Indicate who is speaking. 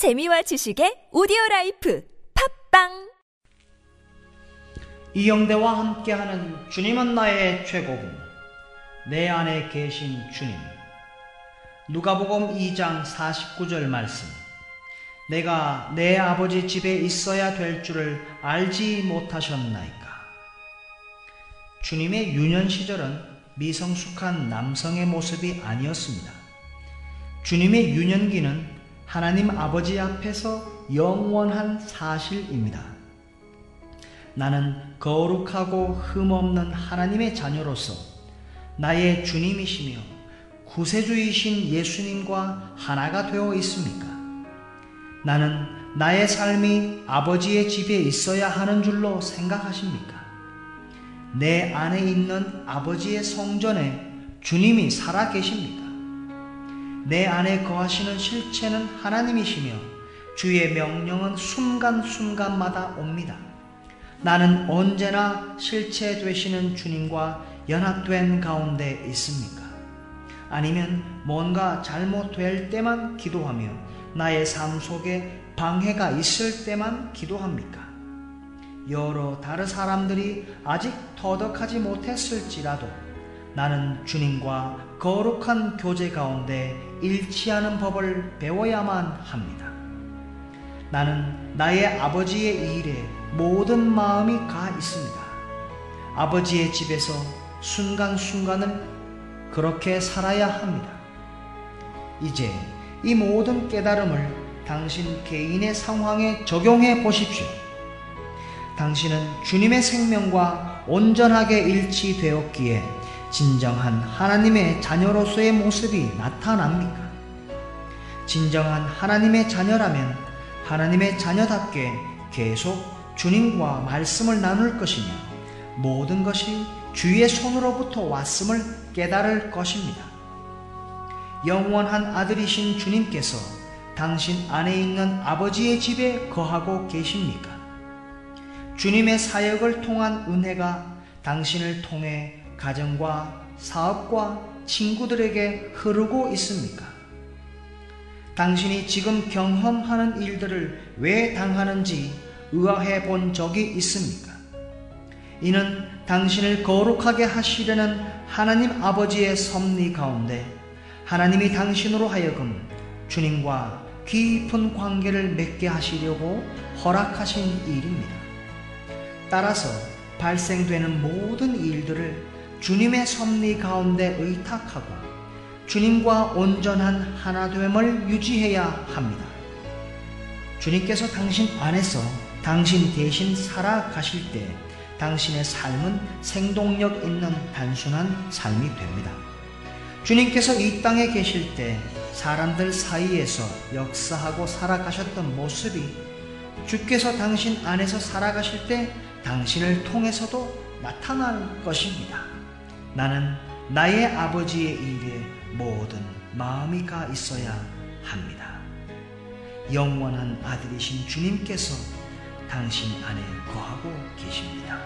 Speaker 1: 재미와 지식의 오디오 라이프 팟빵!
Speaker 2: 이영대와 함께하는 주님은 나의 최고봉. 내 안에 계신 주님. 누가복음 2장 49절 말씀. 내가 내 아버지 집에 있어야 될 줄을 알지 못하셨나이까? 주님의 유년 시절은 미성숙한 남성의 모습이 아니었습니다. 주님의 유년기는 하나님 아버지 앞에서 영원한 사실입니다. 나는 거룩하고 흠없는 하나님의 자녀로서 나의 주님이시며 구세주이신 예수님과 하나가 되어 있습니까? 나는 나의 삶이 아버지의 집에 있어야 하는 줄로 생각하십니까? 내 안에 있는 아버지의 성전에 주님이 살아 계십니까? 내 안에 거하시는 실체는 하나님이시며 주의 명령은 순간순간마다 옵니다. 나는 언제나 실체 되시는 주님과 연합된 가운데 있습니까? 아니면 뭔가 잘못될 때만 기도하며 나의 삶 속에 방해가 있을 때만 기도합니까? 여러 다른 사람들이 아직 터득하지 못했을지라도 나는 주님과 거룩한 교제 가운데 일치하는 법을 배워야만 합니다. 나는 나의 아버지의 일에 모든 마음이 가 있습니다. 아버지의 집에서 순간순간을 그렇게 살아야 합니다. 이제 이 모든 깨달음을 당신 개인의 상황에 적용해 보십시오. 당신은 주님의 생명과 온전하게 일치되었기에 진정한 하나님의 자녀로서의 모습이 나타납니까? 진정한 하나님의 자녀라면 하나님의 자녀답게 계속 주님과 말씀을 나눌 것이며 모든 것이 주의 손으로부터 왔음을 깨달을 것입니다. 영원한 아들이신 주님께서 당신 안에 있는 아버지의 집에 거하고 계십니까? 주님의 사역을 통한 은혜가 당신을 통해 가정과 사업과 친구들에게 흐르고 있습니까? 당신이 지금 경험하는 일들을 왜 당하는지 의아해 본 적이 있습니까? 이는 당신을 거룩하게 하시려는 하나님 아버지의 섭리 가운데 하나님이 당신으로 하여금 주님과 깊은 관계를 맺게 하시려고 허락하신 일입니다. 따라서 발생되는 모든 일들을 주님의 섭리 가운데 의탁하고 주님과 온전한 하나됨을 유지해야 합니다. 주님께서 당신 안에서 당신 대신 살아가실 때 당신의 삶은 생동력 있는 단순한 삶이 됩니다. 주님께서 이 땅에 계실 때 사람들 사이에서 역사하고 살아가셨던 모습이 주께서 당신 안에서 살아가실 때 당신을 통해서도 나타날 것입니다. 나는 나의 아버지의 일에 모든 마음이 가 있어야 합니다. 영원한 아들이신 주님께서 당신 안에 거하고 계십니다.